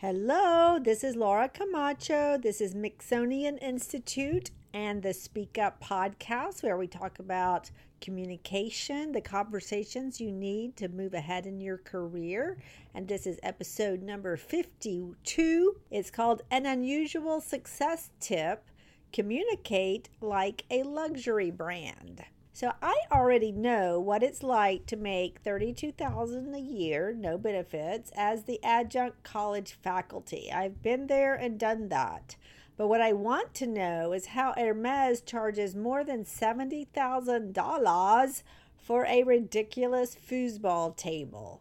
Hello, this is Laura Camacho. This is Mixonian Institute and the Speak Up podcast, where we talk about communication, the conversations you need to move ahead in your career. And this is episode number 52. It's called An Unusual Success Tip Communicate Like a Luxury Brand. So I already know what it's like to make 32,000 a year, no benefits, as the adjunct college faculty. I've been there and done that. But what I want to know is how Hermes charges more than $70,000 for a ridiculous foosball table.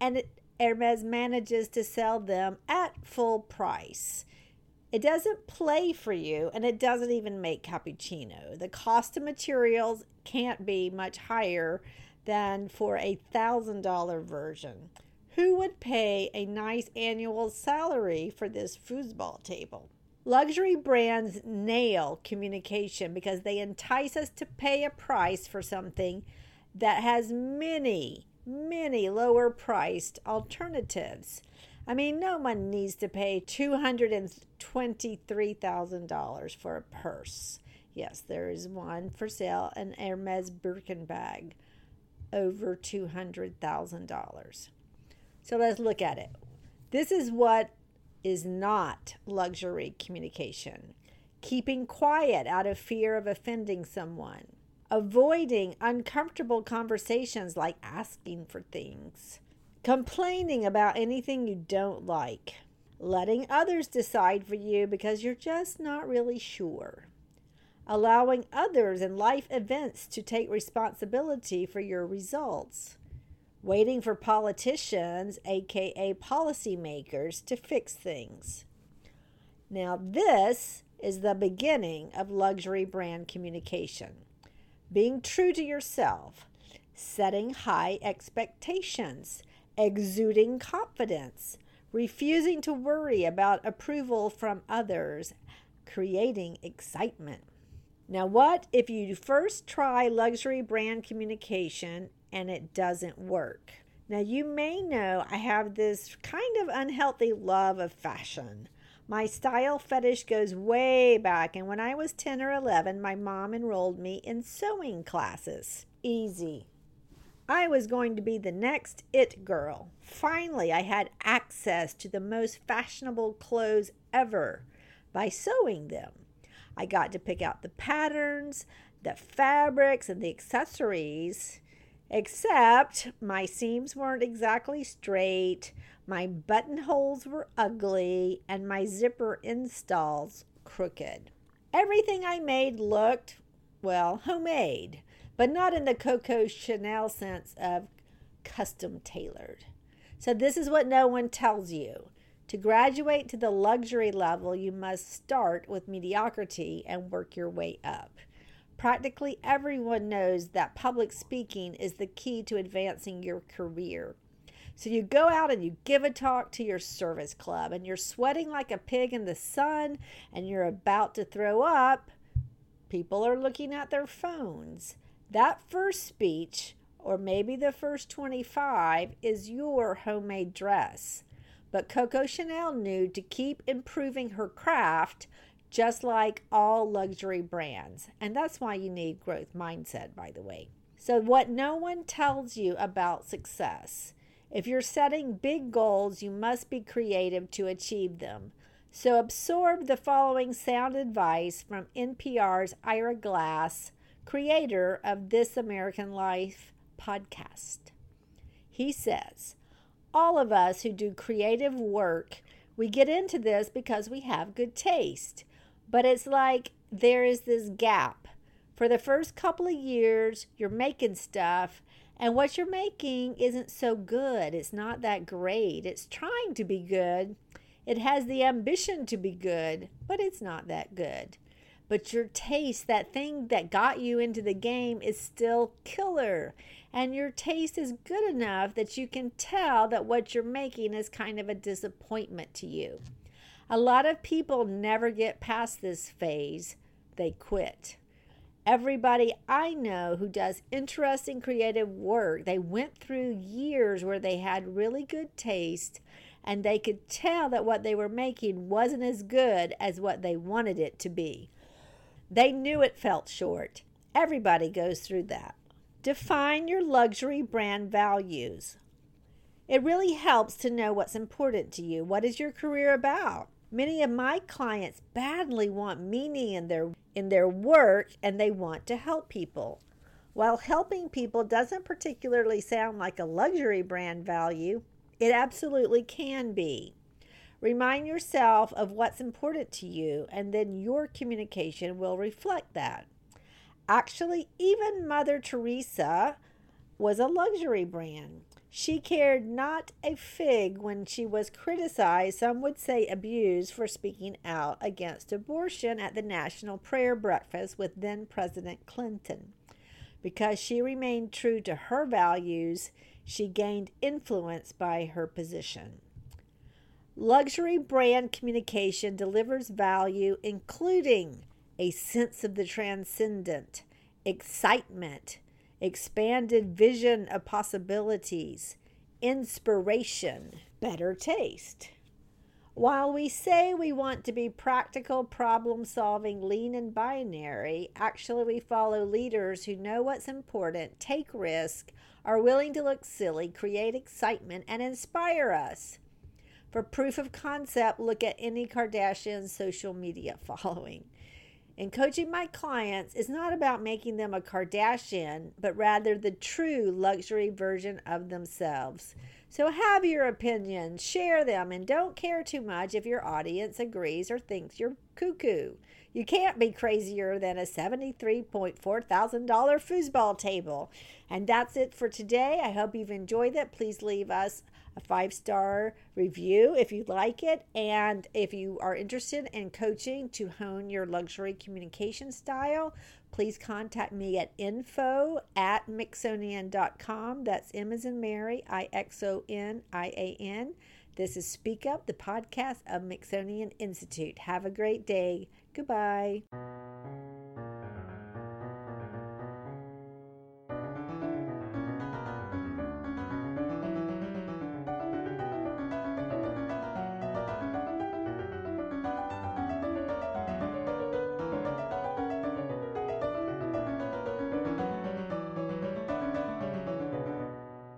And Hermes manages to sell them at full price. It doesn't play for you and it doesn't even make cappuccino. The cost of materials can't be much higher than for a thousand dollar version. Who would pay a nice annual salary for this foosball table? Luxury brands nail communication because they entice us to pay a price for something that has many, many lower priced alternatives. I mean, no one needs to pay $223,000 for a purse. Yes, there is one for sale, an Hermes Birkin bag, over $200,000. So let's look at it. This is what is not luxury communication keeping quiet out of fear of offending someone, avoiding uncomfortable conversations like asking for things complaining about anything you don't like, letting others decide for you because you're just not really sure, allowing others and life events to take responsibility for your results, waiting for politicians, aka policymakers, to fix things. Now, this is the beginning of luxury brand communication. Being true to yourself, setting high expectations, exuding confidence, refusing to worry about approval from others, creating excitement. Now, what if you first try luxury brand communication and it doesn't work? Now, you may know I have this kind of unhealthy love of fashion. My style fetish goes way back, and when I was 10 or 11, my mom enrolled me in sewing classes. Easy. I was going to be the next it girl. Finally, I had access to the most fashionable clothes ever by sewing them. I got to pick out the patterns, the fabrics, and the accessories. Except my seams weren't exactly straight, my buttonholes were ugly, and my zipper installs crooked. Everything I made looked, well, homemade but not in the Coco Chanel sense of custom tailored. So, this is what no one tells you. To graduate to the luxury level, you must start with mediocrity and work your way up. Practically everyone knows that public speaking is the key to advancing your career. So you go out and you give a talk to your service club and you're sweating like a pig in the sun and you're about to throw up. People are looking at their phones. That first speech, or maybe the first 25, is your homemade dress. But Coco Chanel knew to keep improving her craft just like all luxury brands. And that's why you need growth mindset, by the way. So, what no one tells you about success. If you're setting big goals, you must be creative to achieve them. So, absorb the following sound advice from NPR's Ira Glass creator of This American Life podcast. He says, All of us who do creative work, we get into this because we have good taste. But it's like there is this gap. For the first couple of years, you're making stuff, and what you're making isn't so good. It's not that great. It's trying to be good. It has the ambition to be good, but it's not that good but your taste, that thing that got you into the game, is still killer. And your taste is good enough that you can tell that what you're making is kind of a disappointment to you. A lot of people never get past this phase, they quit. Everybody I know who does interesting creative work, they went through years where they had really good taste and they could tell that what they were making wasn't as good as what they wanted it to be. They knew it felt short. Everybody goes through that. Define your luxury brand values. It really helps to know what's important to you. What is your career about? Many of my clients badly want meaning in their in their work and they want to help people. While helping people doesn't particularly sound like a luxury brand value, it absolutely can be. Remind yourself of what's important to you, and then your communication will reflect that. Actually, even Mother Teresa was a luxury brand. She cared not a fig when she was criticized, some would say abused, for speaking out against abortion at the National Prayer Breakfast with then President Clinton. Because she remained true to her values, she gained influence by her position. Luxury brand communication delivers value, including a sense of the transcendent, excitement, expanded vision of possibilities, inspiration, better taste. While we say we want to be practical, problem solving, lean, and binary, actually we follow leaders who know what's important, take risk, are willing to look silly, create excitement, and inspire us. For proof of concept, look at any Kardashian social media following. And coaching my clients is not about making them a Kardashian, but rather the true luxury version of themselves. So have your opinions, share them, and don't care too much if your audience agrees or thinks you're cuckoo. You can't be crazier than a $73.4 thousand foosball table. And that's it for today. I hope you've enjoyed it. Please leave us a five star review if you like it. And if you are interested in coaching to hone your luxury communication style, please contact me at info at mixonian.com. That's M as in Mary, I X O N I A N. This is Speak Up, the podcast of Mixonian Institute. Have a great day. Goodbye.